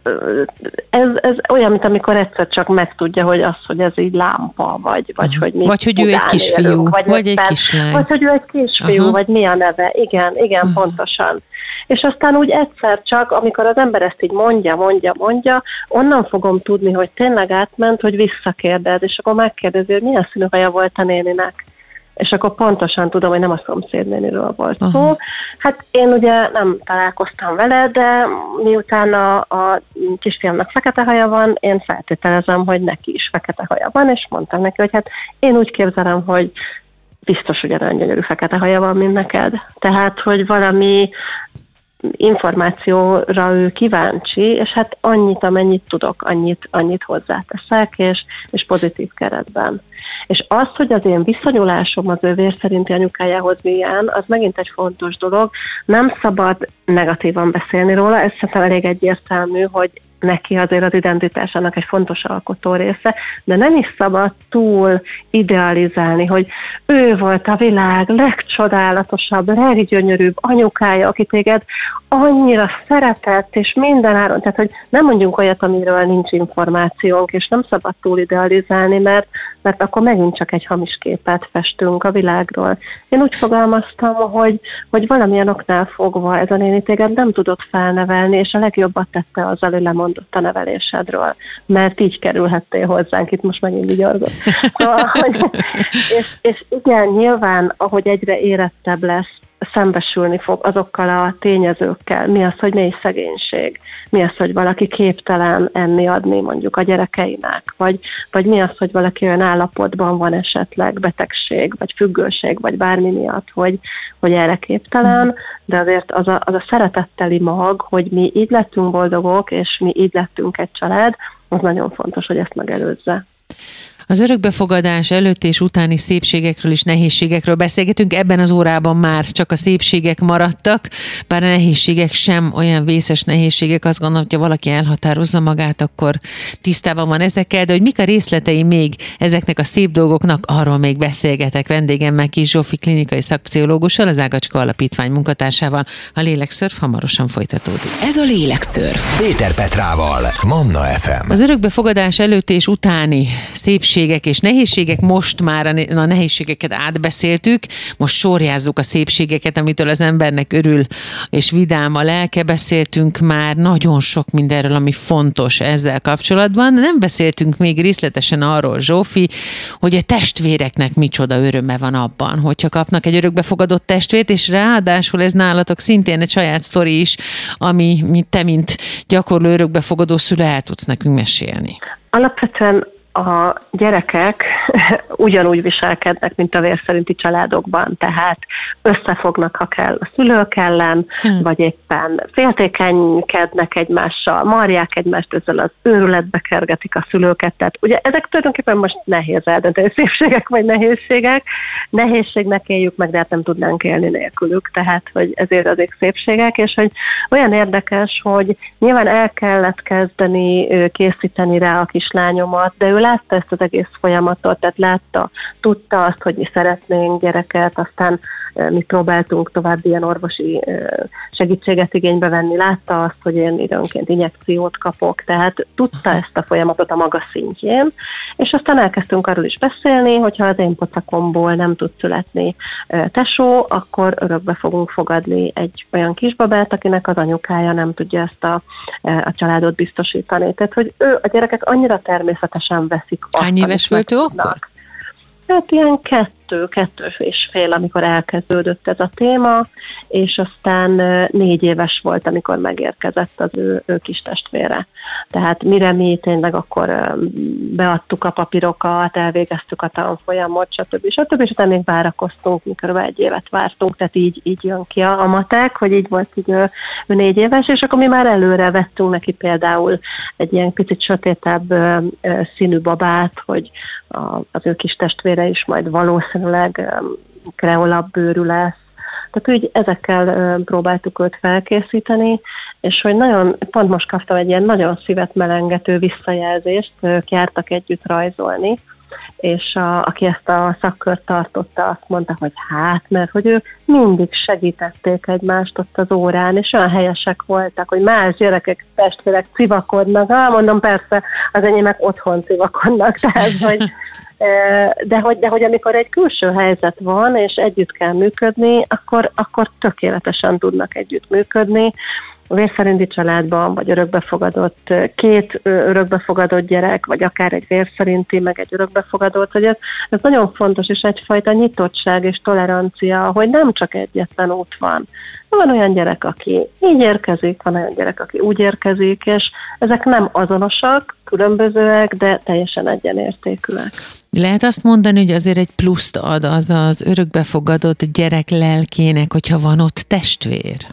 ez, ez olyan, mint amikor egyszer csak megtudja, hogy az, hogy ez így lámpa, vagy, vagy hogy mi Vagy hogy ő egy kisfiú, vagy, vagy egy kislány. Vagy hogy ő egy kisfiú, Aha. vagy mi a neve. Igen, igen, Aha. pontosan. És aztán úgy egyszer csak, amikor az ember ezt így mondja, mondja, mondja, onnan fogom tudni, hogy tényleg átment, hogy visszakérdez, és akkor megkérdezi, hogy milyen színű haja volt a néninek és akkor pontosan tudom, hogy nem a szomszédnéniről volt szó. Uh-huh. Hát én ugye nem találkoztam vele, de miután a, a kisfiamnak fekete haja van, én feltételezem, hogy neki is fekete haja van, és mondtam neki, hogy hát én úgy képzelem, hogy biztos ugyanolyan gyönyörű fekete haja van, mint neked. Tehát, hogy valami információra ő kíváncsi, és hát annyit, amennyit tudok, annyit, annyit hozzáteszek, és, és pozitív keretben. És az, hogy az én viszonyulásom az ő szerinti anyukájához milyen, az megint egy fontos dolog. Nem szabad negatívan beszélni róla, ez szerintem elég egyértelmű, hogy neki azért az identitásának egy fontos alkotó része, de nem is szabad túl idealizálni, hogy ő volt a világ legcsodálatosabb, leggyönyörűbb anyukája, aki téged annyira szeretett, és minden áron, tehát hogy nem mondjunk olyat, amiről nincs információnk, és nem szabad túl idealizálni, mert, mert akkor megint csak egy hamis képet festünk a világról. Én úgy fogalmaztam, hogy, hogy valamilyen oknál fogva ez a néni téged nem tudott felnevelni, és a legjobbat tette azzal, hogy lemondott a nevelésedről, mert így kerülhettél hozzánk, itt most megint vigyorgott. (laughs) Szóval, hogy, és, és igen, nyilván, ahogy egyre érettebb lesz, szembesülni fog azokkal a tényezőkkel. Mi az, hogy mély szegénység? Mi az, hogy valaki képtelen enni adni mondjuk a gyerekeinek? Vagy, vagy mi az, hogy valaki olyan állapotban van esetleg betegség, vagy függőség, vagy bármi miatt, hogy, hogy erre képtelen, de azért az a, az a szeretetteli mag, hogy mi így lettünk boldogok, és mi így lettünk egy család, az nagyon fontos, hogy ezt megelőzze. Az örökbefogadás előtt és utáni szépségekről és nehézségekről beszélgetünk. Ebben az órában már csak a szépségek maradtak, bár a nehézségek sem olyan vészes nehézségek. Azt gondolom, hogy ha valaki elhatározza magát, akkor tisztában van ezekkel, de hogy mik a részletei még ezeknek a szép dolgoknak, arról még beszélgetek vendégemmel Kis Zsófi klinikai szakpszichológussal, az Ágacska Alapítvány munkatársával. A Lélekszörf hamarosan folytatódik. Ez a Lélekszörf. Péter Petrával, Manna FM. Az örökbefogadás előtt és utáni szépség szépségek és nehézségek, most már a nehézségeket átbeszéltük, most sorjázzuk a szépségeket, amitől az embernek örül és vidám a lelke, beszéltünk már nagyon sok mindenről, ami fontos ezzel kapcsolatban. Nem beszéltünk még részletesen arról, Zsófi, hogy a testvéreknek micsoda öröme van abban, hogyha kapnak egy örökbefogadott testvért, és ráadásul ez nálatok szintén egy saját sztori is, ami te, mint gyakorló örökbefogadó szülő el tudsz nekünk mesélni? Alapvetően a gyerekek (laughs) ugyanúgy viselkednek, mint a vérszerinti családokban, tehát összefognak, ha kell a szülők ellen, hmm. vagy éppen féltékenykednek egymással, marják egymást, ezzel az őrületbe kergetik a szülőket. Tehát ugye ezek tulajdonképpen most nehéz eldönteni, szépségek vagy nehézségek. Nehézségnek éljük meg, de hát nem tudnánk élni nélkülük, tehát hogy ezért azok szépségek, és hogy olyan érdekes, hogy nyilván el kellett kezdeni készíteni rá a kislányomat, de ő látta ezt az egész folyamatot, tehát látta, tudta azt, hogy mi szeretnénk gyereket, aztán mi próbáltunk további ilyen orvosi segítséget igénybe venni, látta azt, hogy én időnként injekciót kapok, tehát tudta ezt a folyamatot a maga szintjén, és aztán elkezdtünk arról is beszélni, hogyha az én pocakomból nem tud születni tesó, akkor örökbe fogunk fogadni egy olyan kisbabát, akinek az anyukája nem tudja ezt a, a családot biztosítani. Tehát, hogy ő a gyerekek annyira természetesen veszik azt, Hány éves volt ő akkor? Hát ilyen kettő, kettő és fél, amikor elkezdődött ez a téma, és aztán négy éves volt, amikor megérkezett az ő, ő kis testvére. Tehát mire mi tényleg akkor beadtuk a papírokat, elvégeztük a tanfolyamot, stb. stb. és utána még várakoztunk, mikor egy évet vártunk, tehát így, így jön ki a, a matek, hogy így volt így ő, ő négy éves, és akkor mi már előre vettünk neki például egy ilyen picit sötétebb színű babát, hogy a, az ő kis testvére is majd valószínűleg kreolabb bőrű lesz, tehát úgy ezekkel próbáltuk őt felkészíteni, és hogy nagyon, pont most kaptam egy ilyen nagyon szívet melengető visszajelzést, ők jártak együtt rajzolni, és a, aki ezt a szakkört tartotta, azt mondta, hogy hát, mert hogy ő mindig segítették egymást ott az órán, és olyan helyesek voltak, hogy más gyerekek, testvérek civakodnak. Ah, mondom, persze, az enyémek otthon civakodnak, (laughs) tehát, hogy de hogy, de hogy amikor egy külső helyzet van, és együtt kell működni, akkor, akkor tökéletesen tudnak együtt működni, vérszerinti családban, vagy örökbefogadott két örökbefogadott gyerek, vagy akár egy vérszerinti, meg egy örökbefogadott, hogy ez, ez nagyon fontos, és egyfajta nyitottság és tolerancia, hogy nem csak egyetlen út van. Van olyan gyerek, aki így érkezik, van olyan gyerek, aki úgy érkezik, és ezek nem azonosak, különbözőek, de teljesen egyenértékűek. Lehet azt mondani, hogy azért egy pluszt ad az az örökbefogadott gyerek lelkének, hogyha van ott testvér?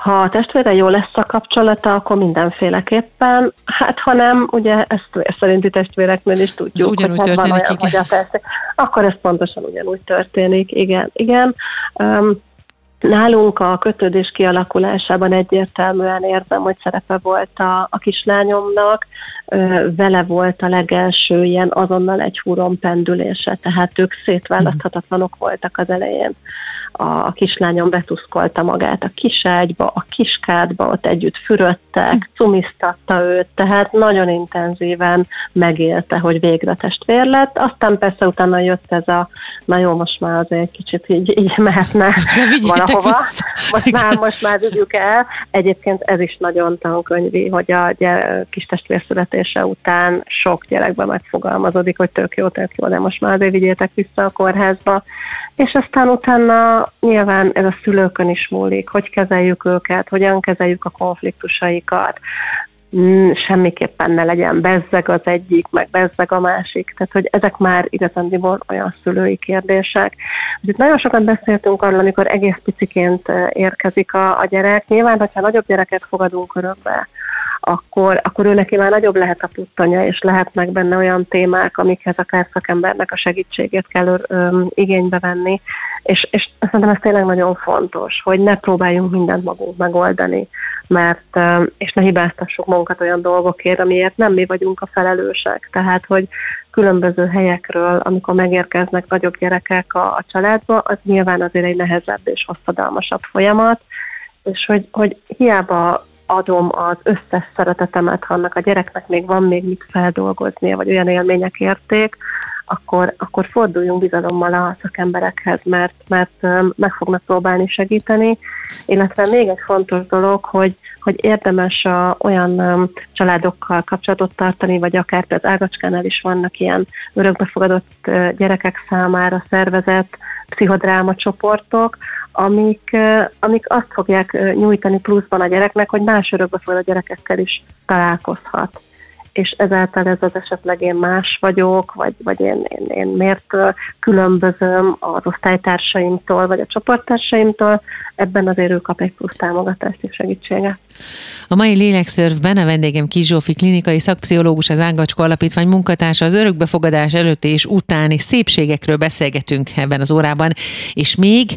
Ha a testvére jó lesz a kapcsolata, akkor mindenféleképpen. Hát ha nem, ugye ezt szerinti testvéreknél is tudjuk, hogy hát van olyan, igen. hogy a testvére, akkor ez pontosan ugyanúgy történik. Igen, igen. Um, Nálunk a kötődés kialakulásában egyértelműen érzem, hogy szerepe volt a, a kislányomnak, vele volt a legelső ilyen azonnal egy húron pendülése, tehát ők szétválaszthatatlanok voltak az elején a kislányom betuszkolta magát a kiságyba, a kiskádba, ott együtt fürödtek, cumisztatta őt, tehát nagyon intenzíven megélte, hogy végre testvér lett. Aztán persze utána jött ez a, na jó, most már azért kicsit így, így mehetne (laughs) valahova. Most már, most már vigyük el. Egyébként ez is nagyon tankönyvi, hogy a gyere, kis testvér születése után sok gyerekben megfogalmazódik, hogy tök jó, tök jó, de most már azért vigyétek vissza a kórházba. És aztán utána nyilván ez a szülőkön is múlik, hogy kezeljük őket, hogyan kezeljük a konfliktusaikat, mm, semmiképpen ne legyen bezzeg az egyik, meg bezzeg a másik. Tehát, hogy ezek már igazán olyan szülői kérdések. Itt nagyon sokat beszéltünk arról, amikor egész piciként eh, érkezik a, a gyerek. Nyilván, hogyha nagyobb gyereket fogadunk örökbe, akkor, akkor ő neki már nagyobb lehet a puttanya, és lehetnek benne olyan témák, amikhez akár szakembernek a segítségét kell ö, igénybe venni. És, és szerintem ez tényleg nagyon fontos, hogy ne próbáljunk mindent magunk megoldani, mert, és ne hibáztassuk magunkat olyan dolgokért, amiért nem mi vagyunk a felelősek. Tehát, hogy különböző helyekről, amikor megérkeznek nagyobb gyerekek a, a családba, az nyilván azért egy nehezebb és hosszadalmasabb folyamat, és hogy, hogy hiába adom az összes szeretetemet, ha annak a gyereknek még van még mit feldolgoznia, vagy olyan élmények érték, akkor, akkor forduljunk bizalommal a szakemberekhez, mert, mert meg fognak próbálni segíteni. Illetve még egy fontos dolog, hogy, hogy érdemes a, olyan családokkal kapcsolatot tartani, vagy akár az Ágacskánál is vannak ilyen örökbefogadott gyerekek számára szervezett pszichodráma csoportok, amik, amik azt fogják nyújtani pluszban a gyereknek, hogy más örökbefogadott gyerekekkel is találkozhat és ezáltal ez az esetleg én más vagyok, vagy, vagy én, én, én miért különbözöm az osztálytársaimtól, vagy a csoporttársaimtól, ebben azért ő kap egy plusz támogatást és segítséget. A mai lélekszörfben a vendégem Kis Zsófi klinikai szakpszichológus, az Ágacska Alapítvány munkatársa az örökbefogadás előtti és utáni szépségekről beszélgetünk ebben az órában, és még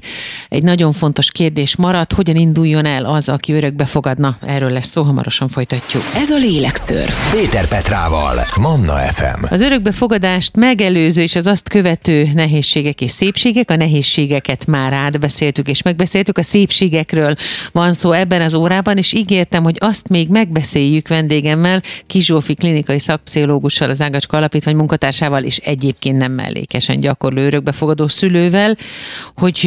egy nagyon fontos kérdés maradt, hogyan induljon el az, aki örökbefogadna. Erről lesz szó, hamarosan folytatjuk. Ez a lélekszörf. Péter Petrával, Manna FM. Az örökbefogadást megelőző és az azt követő nehézségek és szépségek, a nehézségeket már átbeszéltük és megbeszéltük, a szépségekről van szó ebben az órában, és ígértem, hogy azt még megbeszéljük vendégemmel, Kizsófi klinikai szakpszichológussal, az Ágacska Alapítvány munkatársával, és egyébként nem mellékesen gyakorló örökbefogadó szülővel, hogy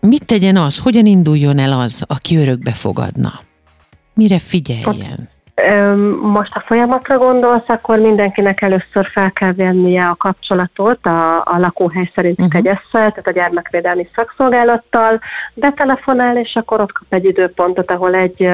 mit tegyen az, hogyan induljon el az, aki örökbefogadna? Mire figyeljen? Most a folyamatra gondolsz, akkor mindenkinek először fel kell vennie a kapcsolatot a, a lakóhely szerint uh-huh. Mhm. egyesszel, tehát a gyermekvédelmi szakszolgálattal, betelefonál, és akkor ott kap egy időpontot, ahol egy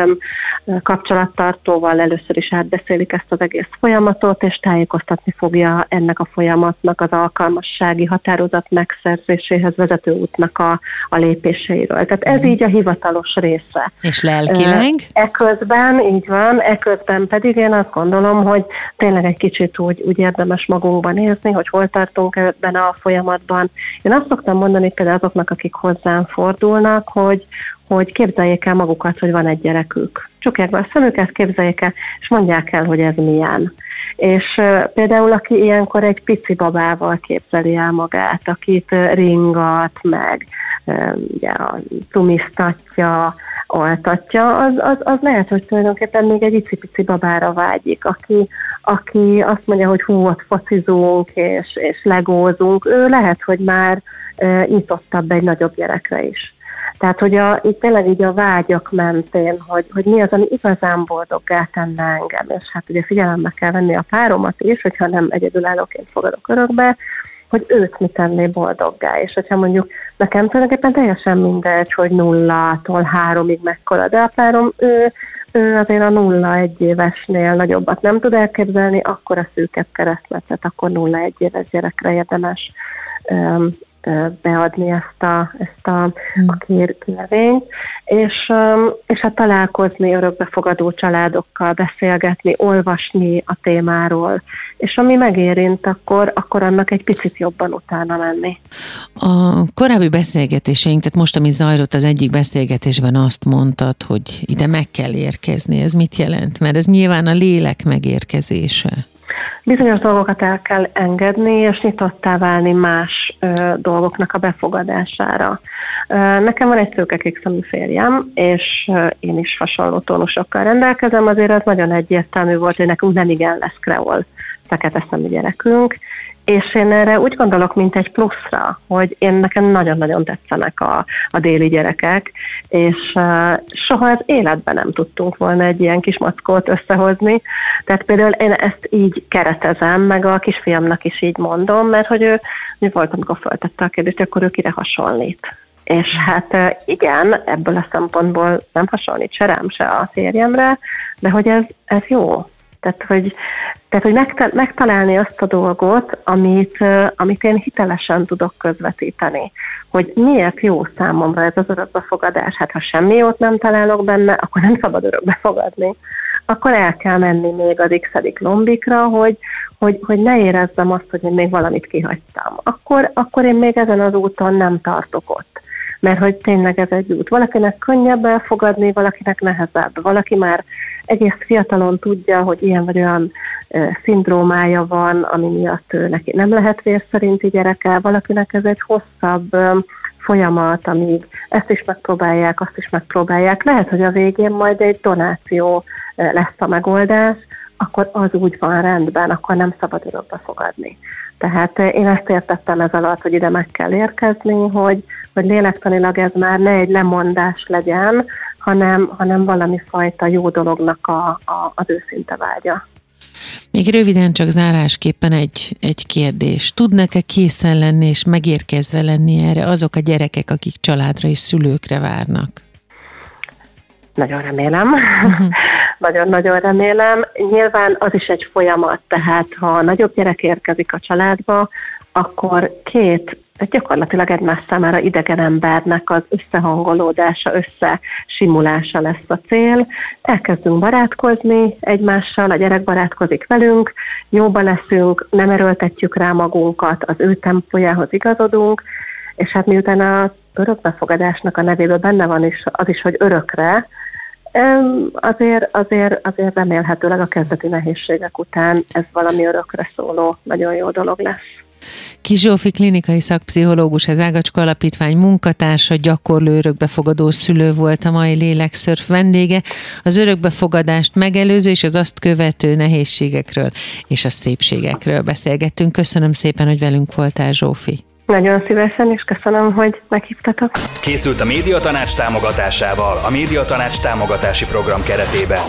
kapcsolattartóval először is átbeszélik ezt az egész folyamatot, és tájékoztatni fogja ennek a folyamatnak az alkalmassági határozat megszerzéséhez vezető útnak a, a lépéseiről. Tehát ez uh-huh. így a hivatalos része. És lelkileg? Eközben, így van, eközben közben pedig én azt gondolom, hogy tényleg egy kicsit úgy, úgy érdemes magunkban nézni, hogy hol tartunk ebben a folyamatban. Én azt szoktam mondani például azoknak, akik hozzám fordulnak, hogy, hogy képzeljék el magukat, hogy van egy gyerekük. Csukják be a szemüket, képzeljék el, és mondják el, hogy ez milyen. És például, aki ilyenkor egy pici babával képzeli el magát, akit ringat, meg uh, ugye, tumisztatja, altatja, az, az, az lehet, hogy tulajdonképpen még egy icipici babára vágyik, aki, aki azt mondja, hogy hú, ott focizunk és, és legózunk, ő lehet, hogy már e, nyitottabb egy nagyobb gyerekre is. Tehát, hogy a, itt tényleg így a vágyak mentén, hogy, hogy mi az, ami igazán boldoggá tenne engem, és hát ugye figyelembe kell venni a páromat is, hogyha nem egyedülállóként fogadok örökbe, hogy őt mi tenné boldoggá. És hogyha mondjuk nekem tulajdonképpen teljesen mindegy, hogy nullától háromig mekkora, de a párom ő, ő azért a nulla egy évesnél nagyobbat nem tud elképzelni, akkor a szűkebb keresztmetet, akkor nulla egy éves gyerekre érdemes beadni ezt a, ezt a, a hmm. kér, kérvényt, és, és hát találkozni örökbefogadó családokkal, beszélgetni, olvasni a témáról, és ami megérint, akkor, akkor annak egy picit jobban utána menni. A korábbi beszélgetéseink, tehát most, ami zajlott az egyik beszélgetésben azt mondtad, hogy ide meg kell érkezni. Ez mit jelent? Mert ez nyilván a lélek megérkezése bizonyos dolgokat el kell engedni, és nyitottá válni más ö, dolgoknak a befogadására. Ö, nekem van egy szőkekék szemű férjem, és ö, én is hasonló tónusokkal rendelkezem, azért az nagyon egyértelmű volt, hogy nekünk nem igen lesz kreol fekete szemű gyerekünk, és én erre úgy gondolok, mint egy pluszra, hogy én nekem nagyon-nagyon tetszenek a, a déli gyerekek, és uh, soha az életben nem tudtunk volna egy ilyen kis mackót összehozni. Tehát például én ezt így keretezem, meg a kisfiamnak is így mondom, mert hogy ő, mi volt, amikor feltette a kérdést, akkor ő kire hasonlít. És hát igen, ebből a szempontból nem hasonlít se rám, se a férjemre, de hogy ez, ez jó. Tehát, hogy, tehát, hogy megtalálni azt a dolgot, amit, amit én hitelesen tudok közvetíteni. Hogy miért jó számomra ez az örökbefogadás. Hát ha semmi jót nem találok benne, akkor nem szabad örökbefogadni. Akkor el kell menni még az x lombikra, hogy, hogy, hogy ne érezzem azt, hogy én még valamit kihagytam. Akkor, akkor én még ezen az úton nem tartok ott mert hogy tényleg ez egy út. Valakinek könnyebb elfogadni, valakinek nehezebb. Valaki már egész fiatalon tudja, hogy ilyen vagy olyan szindrómája van, ami miatt neki nem lehet vér szerinti gyereke, valakinek ez egy hosszabb folyamat, amíg ezt is megpróbálják, azt is megpróbálják. Lehet, hogy a végén majd egy donáció lesz a megoldás, akkor az úgy van rendben, akkor nem szabad örökbe fogadni. Tehát én ezt értettem ez alatt, hogy ide meg kell érkezni, hogy, hogy lélektanilag ez már ne egy lemondás legyen, hanem, hanem valami fajta jó dolognak a, a, az őszinte vágya. Még röviden csak zárásképpen egy, egy kérdés. Tudnak-e készen lenni és megérkezve lenni erre azok a gyerekek, akik családra és szülőkre várnak? Nagyon remélem. (laughs) Nagyon-nagyon remélem. Nyilván az is egy folyamat, tehát ha nagyobb gyerek érkezik a családba, akkor két gyakorlatilag egymás számára idegen embernek az összehangolódása, összesimulása lesz a cél. Elkezdünk barátkozni egymással, a gyerek barátkozik velünk, jóba leszünk, nem erőltetjük rá magunkat, az ő tempójához igazodunk, és hát miután a örökbefogadásnak a nevében benne van is az is, hogy örökre, azért, azért, azért remélhetőleg a kezdeti nehézségek után ez valami örökre szóló nagyon jó dolog lesz. Kis Zsófi klinikai szakpszichológus, az Ágacska Alapítvány munkatársa, gyakorló örökbefogadó szülő volt a mai lélekszörf vendége. Az örökbefogadást megelőző és az azt követő nehézségekről és a szépségekről beszélgettünk. Köszönöm szépen, hogy velünk voltál, Zsófi. Nagyon szívesen, és köszönöm, hogy meghívtatok. Készült a Médiatanács támogatásával, a Médiatanács támogatási program keretében.